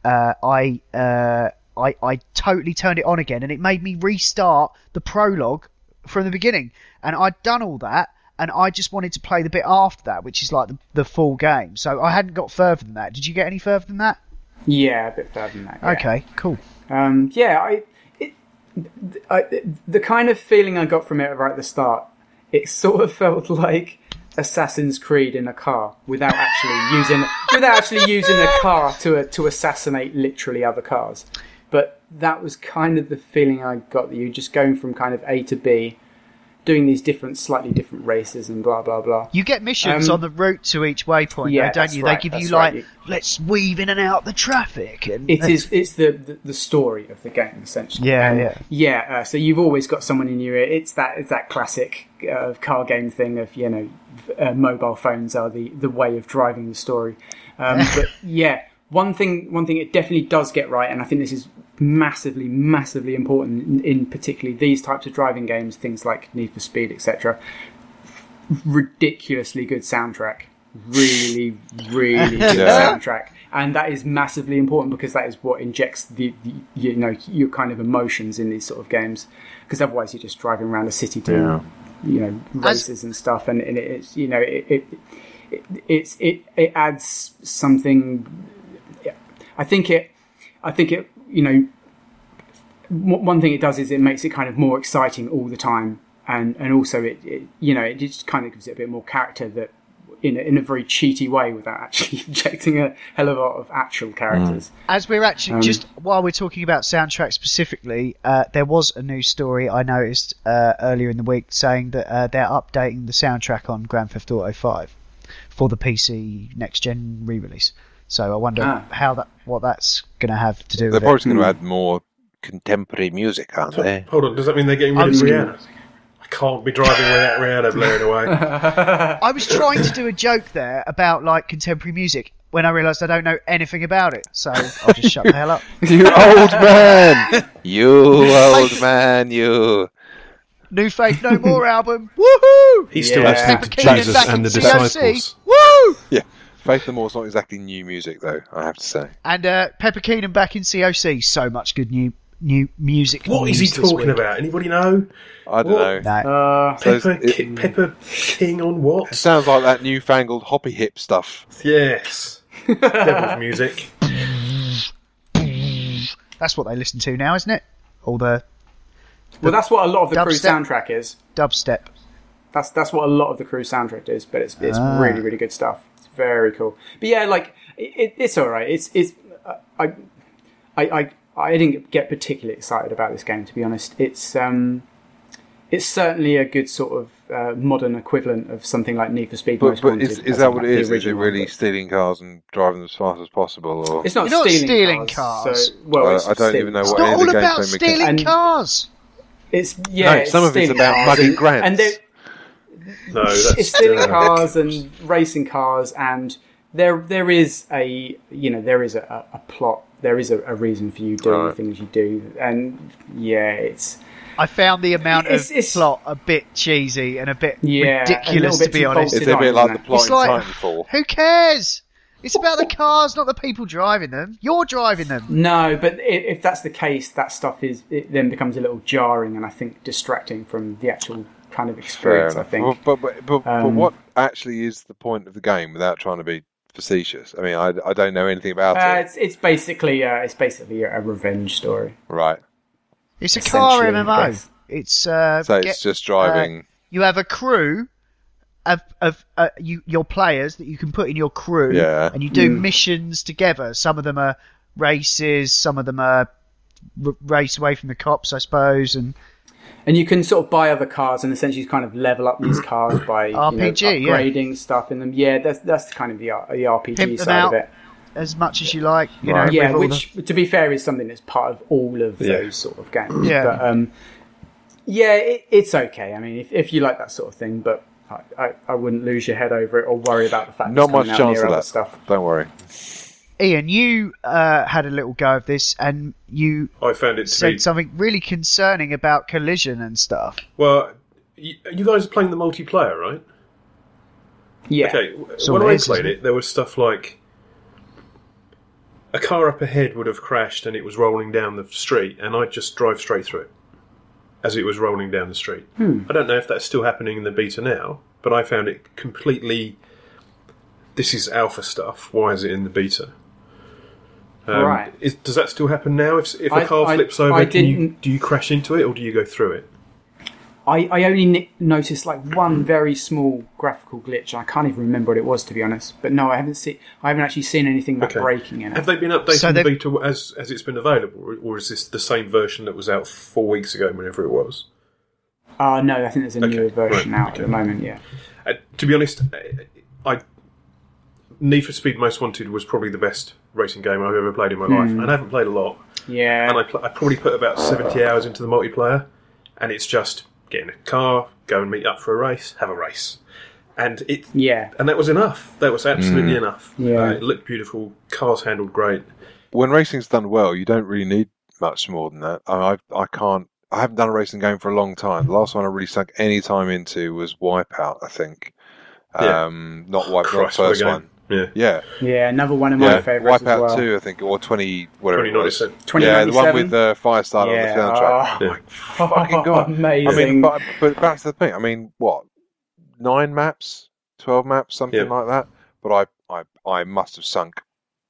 uh, I, uh, I, I totally turned it on again and it made me restart the prologue from the beginning. And I'd done all that and I just wanted to play the bit after that, which is like the, the full game. So I hadn't got further than that. Did you get any further than that? Yeah, a bit further than that. yeah. Okay, cool. Um, yeah, I, it, I, the kind of feeling I got from it right at the start, it sort of *laughs* felt like Assassin's Creed in a car without actually using without actually using a car to to assassinate literally other cars. But that was kind of the feeling I got that you're just going from kind of A to B, doing these different, slightly different races and blah blah blah. You get missions Um, on the route to each waypoint, yeah, though, don't you? right, they give you like, right. let's weave in and out the traffic, and It is. *laughs* It's the, the the story of the game essentially. Yeah, And, yeah. yeah. Uh, so you've always got someone in your ear. It's that. It's that classic uh, car game thing of you know, uh, mobile phones are the the way of driving the story. Um, *laughs* but yeah, one thing one thing it definitely does get right, and I think this is massively massively important in, in particularly these types of driving games, things like Need for Speed, etc. Ridiculously good soundtrack. Really, really *laughs* good Yeah. soundtrack, and that is massively important because that is what injects the, the you know your kind of emotions in these sort of games. Because otherwise, you're just driving around a city doing you know races and stuff, and, and it's you know it, it, it it's it it adds something. I think it, I think it, you know, one thing it does is it makes it kind of more exciting all the time, and and also it, it you know it just kind of gives it a bit more character that in a, in a very cheaty way without *laughs* actually injecting a hell of a lot of actual characters. As we're actually Um, just while we're talking about soundtrack specifically, uh, there was a news story I noticed uh, earlier in the week saying that uh, they're updating the soundtrack on Grand Theft Auto Five for the PC next gen re-release. So I wonder Ah. how that what that's going to have to do They're with probably it. going to add more contemporary music, aren't they? Hold on, does that mean they're getting I rid of was- Rihanna? I can't be driving without Rihanna blaring *laughs* away. I was trying to do a joke there about like contemporary music when I realised I don't know anything about it. So I'll just shut the hell up. *laughs* You old man! *laughs* You old man, you. New Faith No More album. Woohoo! He's still Yeah. listening Pepper to King Jesus back and in the COC. disciples. Woo! Yeah. Faith No More's not exactly new music, though, I have to say. And uh, Pepper Keenan back in COC. So much good new new music. What is he talking week. about? Anybody know? I don't What? know. No. Uh, So Pepper, it- Ki- Pepper King on It what? sounds like that newfangled hoppy hip stuff. Yes. Devil's music. That's what they listen to now, isn't it? All the well, that's what a lot of the crew soundtrack is. dubstep. That's that's what a lot of the crew soundtrack is, but it's it's Ah. really really good stuff. It's very cool. But yeah, like it, it's all right. It's it's uh, I, I I I didn't get particularly excited about this game to be honest. It's um it's certainly a good sort of uh, modern equivalent of something like Need for Speed But, Most but Wanted. is, is that something what like it the is? Is it original one, really but stealing cars and driving them as fast as possible? Or It's not You're not stealing, stealing cars. cars. So, well, it's I don't stealing even know cars. what Not any of all the about gameplay stealing And- cars. It's yeah. No, it's some of it's about cars mugging and- grants. and there- No, that's it's stealing uh, cars and racing cars, and there there is a you know there is a, a plot. There is a, a reason for you doing the things you do, and yeah, it's I found the amount It's- of it's- plot a bit cheesy and a bit Yeah, a ridiculous, to be honest. It's a bit like the plot It's in like- Titanfall. Who cares? It's about the cars, not the people driving them. You're driving them. no. But i- if that's the case, that stuff is it then becomes a little jarring, and I think distracting from the actual kind of experience. I think. Well, But, but, but, but Um, what actually is the point of the game without trying to be facetious? I mean, I, I don't know anything about Uh, it. it's it's basically uh, it's basically a, a revenge story. Right. It's a car MMO. yes. It's uh, So get- it's just driving. you have a crew of of uh, you your players that you can put in your crew, Yeah. and you do Mm. missions together. Some of them are races, some of them are r- race away from the cops, I suppose, and And you can sort of buy other cars and essentially kind of level up these cars *coughs* by you know, RPG, yeah. upgrading stuff in them. Yeah, that's that's kind of the the RPG Pimp them side out, of it. as much as you like, you Right. know. Yeah, with all which to be fair is something that's part of all of Yeah. those sort of games. Yeah. but um, yeah, it, it's okay. I mean, if if you like that sort of thing, but. I, I, I wouldn't lose your head over it or worry about the fact Not it's coming much out chance near of that. stuff. Don't worry. The, Iain, you uh, had a little go of this, and you I found it said be. something really concerning about collision and stuff. Well, you, you guys are playing the multiplayer, right? Yeah, Okay, So when I is, played it? it, there was stuff like a car up ahead would have crashed and it was rolling down the street, and I'd just drive straight through it as it was rolling down the street. I don't know if that's still happening in the beta now, but I found it completely. This is alpha stuff. Why is it in the beta? Um, Right. Is, does that still happen now? If, if a I- car I- flips over, I can you, do you crash into it or do you go through it? I, I only ni- noticed like one very small graphical glitch. I can't even remember what it was to be honest. But no, I haven't seen. I haven't actually seen anything about Okay. breaking in it. Have they been updating So the they've- beta as as it's been available, or, or is this the same version that was out four weeks ago, whenever it was? Uh, no, I think there's a Okay, newer version right, out at the moment. Yeah. Uh, to be honest, I Need for Speed Most Wanted was probably the best racing game I've ever played in my life, Hmm. and I haven't played a lot. Yeah. And I, pl- I probably put about seventy hours into the multiplayer, and it's just get in a car, go and meet up for a race, have a race, and it yeah. and that was enough. That was absolutely enough. Yeah. Uh, it looked beautiful. Cars handled great. when racing's done well, you don't really need much more than that. I, I, I can't. I haven't done a racing game for a long time. The last one I really sunk any time into was Wipeout. I think. Yeah. Um, not Wipeout, not Christ, what a first game. one. Yeah. Yeah, Yeah. Another one of my yeah. favourites Wipeout as well. two, I think, or twenty whatever it was. 2097. Yeah, the one 2097? with uh, Firestarter on the soundtrack. Oh, Yeah. *laughs* Fucking god! Amazing. I mean, but, but that's the thing. I mean, what? Nine maps, twelve maps, something Yeah. like that. But I, I, I must have sunk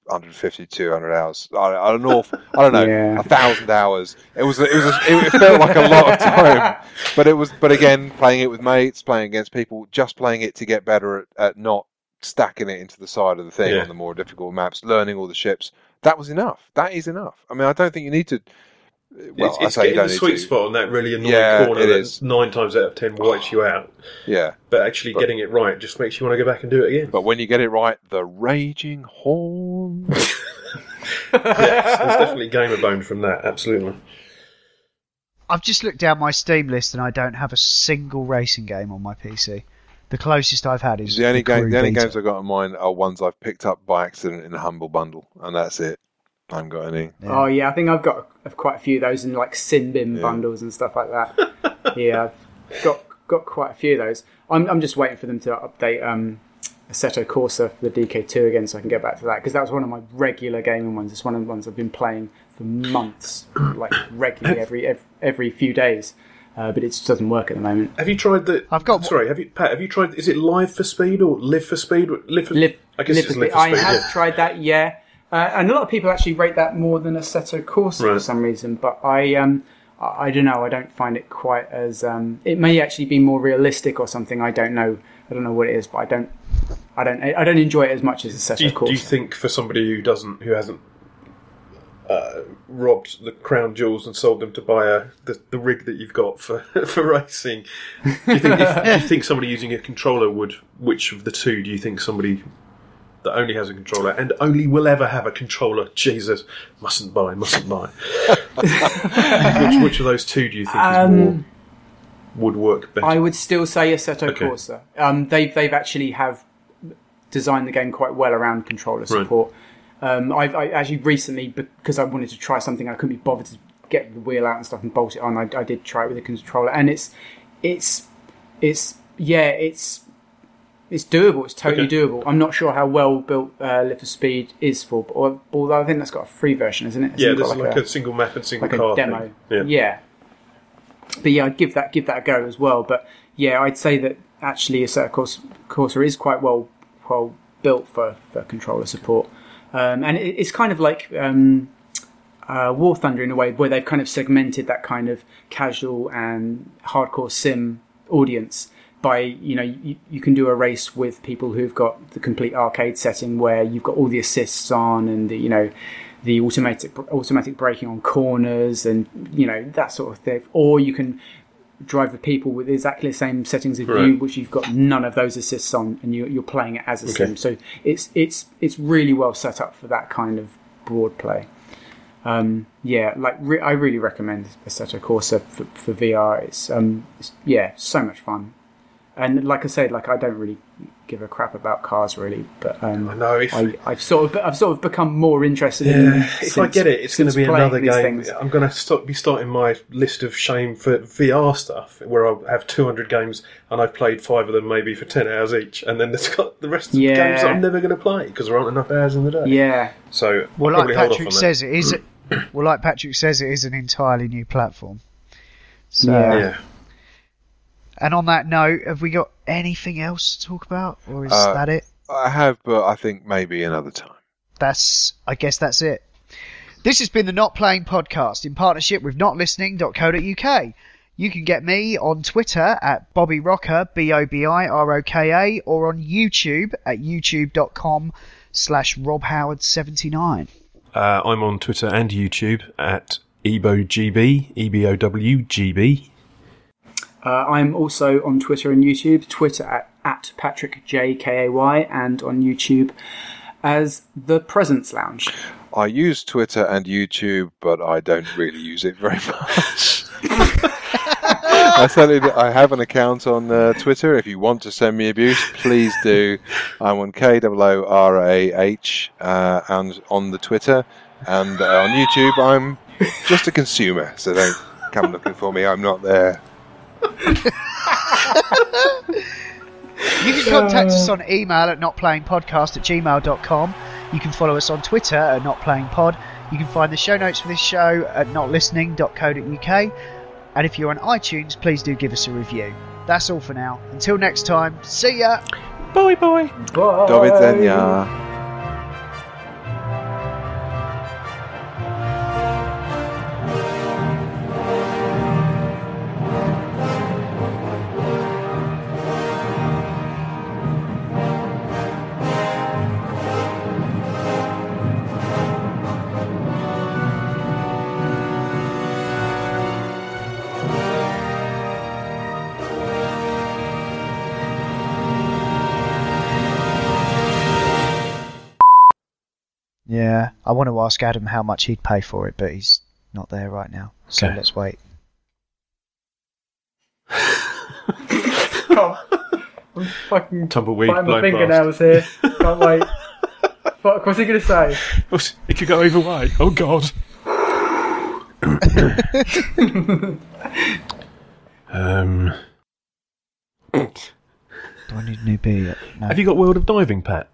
150, 200 hours. I, I don't know. I don't know. Yeah. A thousand hours. It was. It was. A, it felt like a lot of *laughs* time. But it was. But again, playing it with mates, playing against people, just playing it to get better at, at not stacking it into the side of the thing Yeah. on the more difficult maps, learning all the ships. That was enough. That is enough. I mean, I don't think you need to. Uh, well, it's I it's say you getting don't the sweet to. spot on that really annoying Yeah, corner it that is. nine times out of ten wipes you out. *sighs* Yeah. But actually But- getting it right just makes you want to go back and do it again. But when you get it right, the raging horn. *laughs* yes, there's definitely gamer bone from that. Absolutely. I've just looked down my Steam list and I don't have a single racing game on my PC. The closest I've had is the only game, the only games I've got in mind are ones I've picked up by accident in a humble bundle, and that's it. I haven't got any. Oh yeah, I think I've got quite a few of those in like sin bin Yeah. bundles and stuff like that. *laughs* yeah, I've got got quite a few of those. I'm I'm just waiting for them to update um, Assetto Corsa for the DK2 again, so I can get back to that because that was one of my regular gaming ones. It's one of the ones I've been playing for months, like regularly *laughs* every every, every few days. Uh, but it just doesn't work at the moment. Have you tried the? I've got- Sorry, have you, Pat? Have you tried? Is it Live for Speed or Live for Speed? Live for. Live, I guess Live it's for Live Speed. I have yeah. tried that, yeah, uh, and a lot of people actually rate that more than Assetto Corsa for some reason. But I, um, I, I don't know. I don't find it quite as. Um, it may actually be more realistic or something. I don't know. I don't know what it is, but I don't. I don't. I don't enjoy it as much as Assetto Do you, Corsa. do you think for somebody who doesn't, who hasn't uh, robbed the crown jewels and sold them to buy a, the, the rig that you've got for *laughs* for racing, do you think if, do you think somebody using a controller would? Which of the two do you think somebody that only has a controller and only will ever have a controller? Jesus, mustn't buy, mustn't buy. *laughs* which which of those two do you think is Um, more would work better? I would still say Assetto Okay. Corsa. Um, they've they've actually have designed the game quite well around controller support. Um, I've I, actually recently because I wanted to try something I couldn't be bothered to get the wheel out and stuff and bolt it on. I, I did try it with a controller, and it's it's it's yeah it's it's doable. It's totally Okay. doable. I'm not sure how well built uh, Live for Speed is for, but although I think that's got a free version, isn't it? It's yeah, there's like, a, single map and single like car a demo. Yeah. yeah. But yeah, I'd give that give that a go as well. But yeah, I'd say that actually Assetto Corsa, Corsa is quite well well built for, for controller support, um, and it, it's kind of like um, uh, War Thunder in a way where they've kind of segmented that kind of casual and hardcore sim audience by you know you, you can do a race with people who've got the complete arcade setting where you've got all the assists on and the you know the automatic automatic braking on corners and you know that sort of thing. Or you can drive with people with exactly the same settings as you which you've got none of those assists on and you, you're playing it as a Okay. sim so it's it's it's really well set up for that kind of broad play um, yeah, like re- I really recommend Assetto Corsa for, for VR. It's um, it's, yeah, so much fun. And like I said, like I don't really give a crap about cars really, but um, I know, if- I, I've sort of I've sort of become more interested in. them Yeah, if I get it, it's going to be another game. things. I'm going to start, be starting my list of shame for VR stuff, where I'll have 200 games and I've played five of them maybe for 10 hours each, and then there's got the rest of the games I'm never going to play because there aren't enough hours in the day. Yeah, So Well, like probably hold off Patrick on says, it is. *clears throat* Well, like Patrick says, it is an entirely new platform. So, Yeah. Yeah. And on that note, have we got anything else to talk about, or is Uh, that it? I have, but I think maybe another time. That's. I guess that's it. This has been the Not Playing Podcast in partnership with notlistening.co.uk. You can get me on Twitter at bobiroka, B-O-B-I-R-O-K-A, or on YouTube at youtube.com slash Rob Howard 79. Uh, I'm on Twitter and YouTube at EbowGB, E-B-O-W-G-B. Uh, I'm also on Twitter and YouTube. Twitter at, at Patrick J K A Y and on YouTube as the Presence Lounge. I use Twitter and YouTube, but I don't really use it very *laughs* much. *laughs* I certainly I have an account on uh, Twitter. If you want to send me abuse, please do. I'm on K O O R A H uh, and on the Twitter and uh, on YouTube. I'm just a consumer, so don't come looking for me. I'm not there. You can contact us on email at notplayingpodcast at gmail.com. You can follow us on Twitter at notplayingpod. You can find the show notes for this show at notlistening.co.uk. And if you're on iTunes, please do give us a review. That's all for now. Until next time, see ya! Bye bye. Bye. Do widzenia. Yeah, I want to ask Adam how much he'd pay for it, but he's not there right now. So Okay. let's wait. *laughs* I'm fucking Tumbleweed, biting my blown fingernails here. Can't wait. Fuck, what's he going to say? *laughs* blast. It could go either way. Oh god. *coughs* um, Do I need a new beer? No. have you got World of Diving, Pat?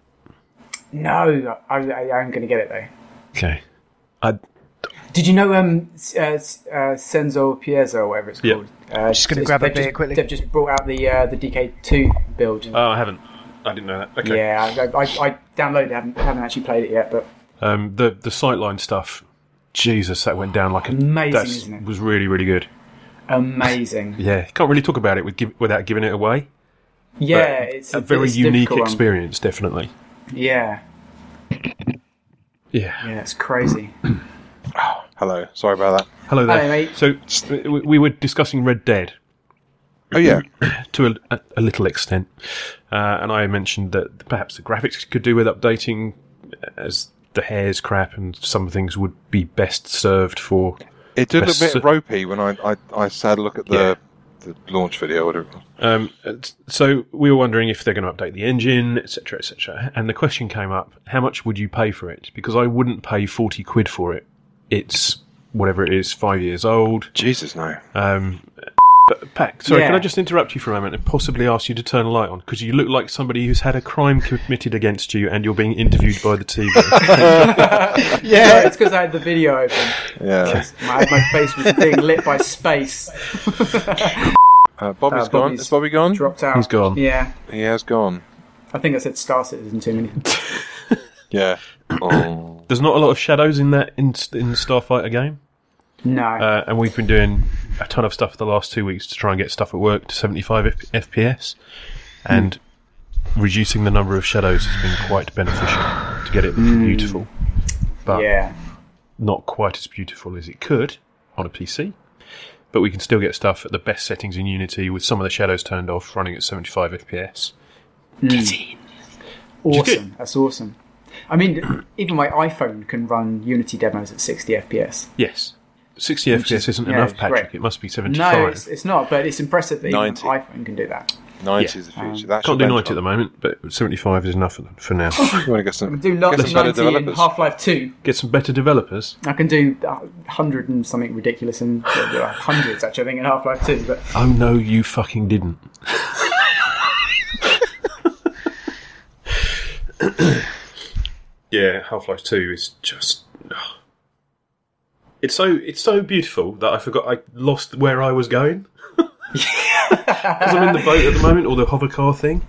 No, I, I, I'm going to get it though. Okay. I, Did you know um uh, uh, Senza Peso or whatever it's Yeah. called? Uh, Just gonna grab a they've beer just, quickly. They've just brought out the uh, the DK2 build. oh, I haven't. I didn't know that. Okay. Yeah, I, I, I downloaded it. Haven't, haven't actually played it yet, but Um, the the sightline stuff. Jesus, that went down like a. Amazing, that's- isn't it? Was really really good. amazing. *laughs* Yeah, can't really talk about it with, without giving it away. Yeah, but it's a very it's unique difficult one. experience, definitely. Yeah, Yeah. yeah, it's crazy. *clears throat* Hello. Sorry about that. Hello there. Hello, mate. So we we were discussing Red Dead Oh yeah. *clears throat* to a, a, a little extent, uh, and I mentioned that perhaps the graphics could do with updating, as the hair's crap and some things would be best served for. It did look a Best- bit ropey when I, I, I had a look at the, the launch video. Whatever. Um, so we were wondering if they're going to update the engine, etc., etc. And the question came up: How much would you pay for it? Because I wouldn't pay forty quid for it. It's whatever it is, five years old. Jesus no. Um, but Pat, sorry, can I just interrupt you for a moment and possibly ask you to turn a light on? Because you look like somebody who's had a crime committed against you and you're being interviewed by the TV. *laughs* *laughs* Yeah, it's because I had the video open. Yeah. My, my face was being lit by space. *laughs* Uh, Bobby's Uh, gone. Bobby's Is Bobby gone? Dropped out. He's gone. Yeah, He has gone. I think I said Star Citizen too many. Yeah. *coughs* Oh. There's not a lot of shadows in that in, in the Starfighter game, No. uh, and we've been doing a ton of stuff the last two weeks to try and get stuff at work to 75 F- FPS, and reducing the number of shadows has been quite beneficial to get it beautiful, but yeah. not quite as beautiful as it could on a PC. But we can still get stuff at the best settings in Unity with some of the shadows turned off, running at 75 FPS. is good. Awesome. That's awesome. I mean, even my iPhone can run Unity demos at 60 FPS. Yes. 60 Which FPS is- isn't yeah, enough, Patrick. great. It must be 75. No, it's, it's not, but it's impressive that even 90. iPhone can do that. 90 is the future. That Can't do benchmark. 90 at the moment, but 75 is enough for now. *laughs* You want to get some, I can do lots get of some better 90 in developers. Half Life 2. Get some better developers. I can do uh, 100 and something ridiculous in uh, hundreds, actually, I think, in Half Life 2. But Oh no, you fucking didn't. *laughs* yeah, Half Life Two is just. oh. It's so it's so beautiful that I forgot I lost where I was going. *laughs* Because I'm in the boat at the moment, or the hover car thing.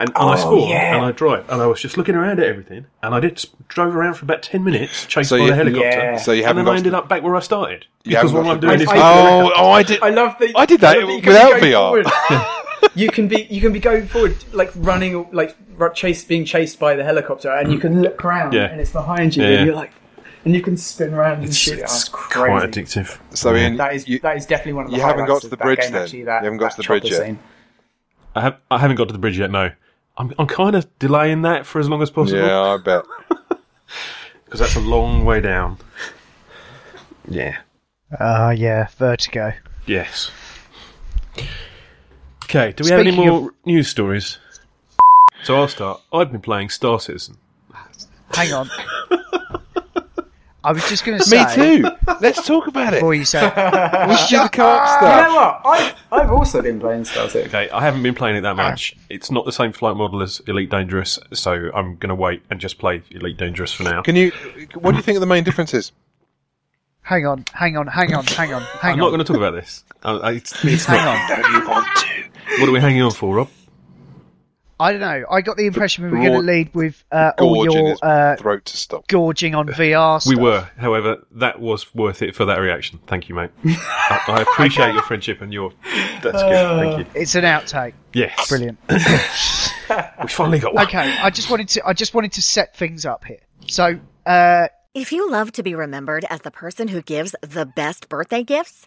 And, and I Oh, spawned yeah. and I drive and I was just looking around at everything and I did drove around for about ten minutes chased So by you- the helicopter. Yeah. So you haven't then I ended to- up back where I started You because haven't all I'm doing the is. Oh, oh, I did. I love that. I did that I love without VR. going *laughs* you can be you can be going forward like running like chase being chased by the helicopter and you can look around Yeah. and it's behind you Yeah, and yeah. you're like and you can spin around and shit. it's That's crazy. quite addictive. So Iain, That is you, that is definitely one of the you haven't got highlights to of the that bridge game, then? Actually, that, You haven't got to the bridge yet? scene. I have I haven't got to the bridge yet. No, I'm I'm kind of delaying that for as long as possible yeah, I bet. *laughs* because that's a long way down. Yeah. Ah, yeah, Vertigo. Yes. Okay. Do we have any Speaking more news stories? So I'll start. I've been playing Star Citizen. Hang on. *laughs* I was just going *laughs* to say. Me too. Let's talk about it. Before you say, We should do the co-op You know what? I've, I've also been playing Star Citizen. Okay, I haven't been playing it that much. It's not the same flight model as Elite Dangerous, so I'm going to wait and just play Elite Dangerous for now. Can you? What do you think the main difference is? hang on, hang on, hang on, hang on, hang on. I'm on. not going to talk about this. Uh, it's, it's Hang not. on. What are we hanging on for, Rob? I don't know. I got the impression we were going to lead with uh, all your uh, throat to stop. gorging on *laughs* VR stuff. We were, however, that was worth it for that reaction. Thank you, mate. I, I appreciate your friendship and your. That's good. Thank you. It's an outtake. Yes, Brilliant. *laughs* We finally got one. Okay, I just wanted to. I just wanted to set things up here. So, uh, If you love to be remembered as the person who gives the best birthday gifts,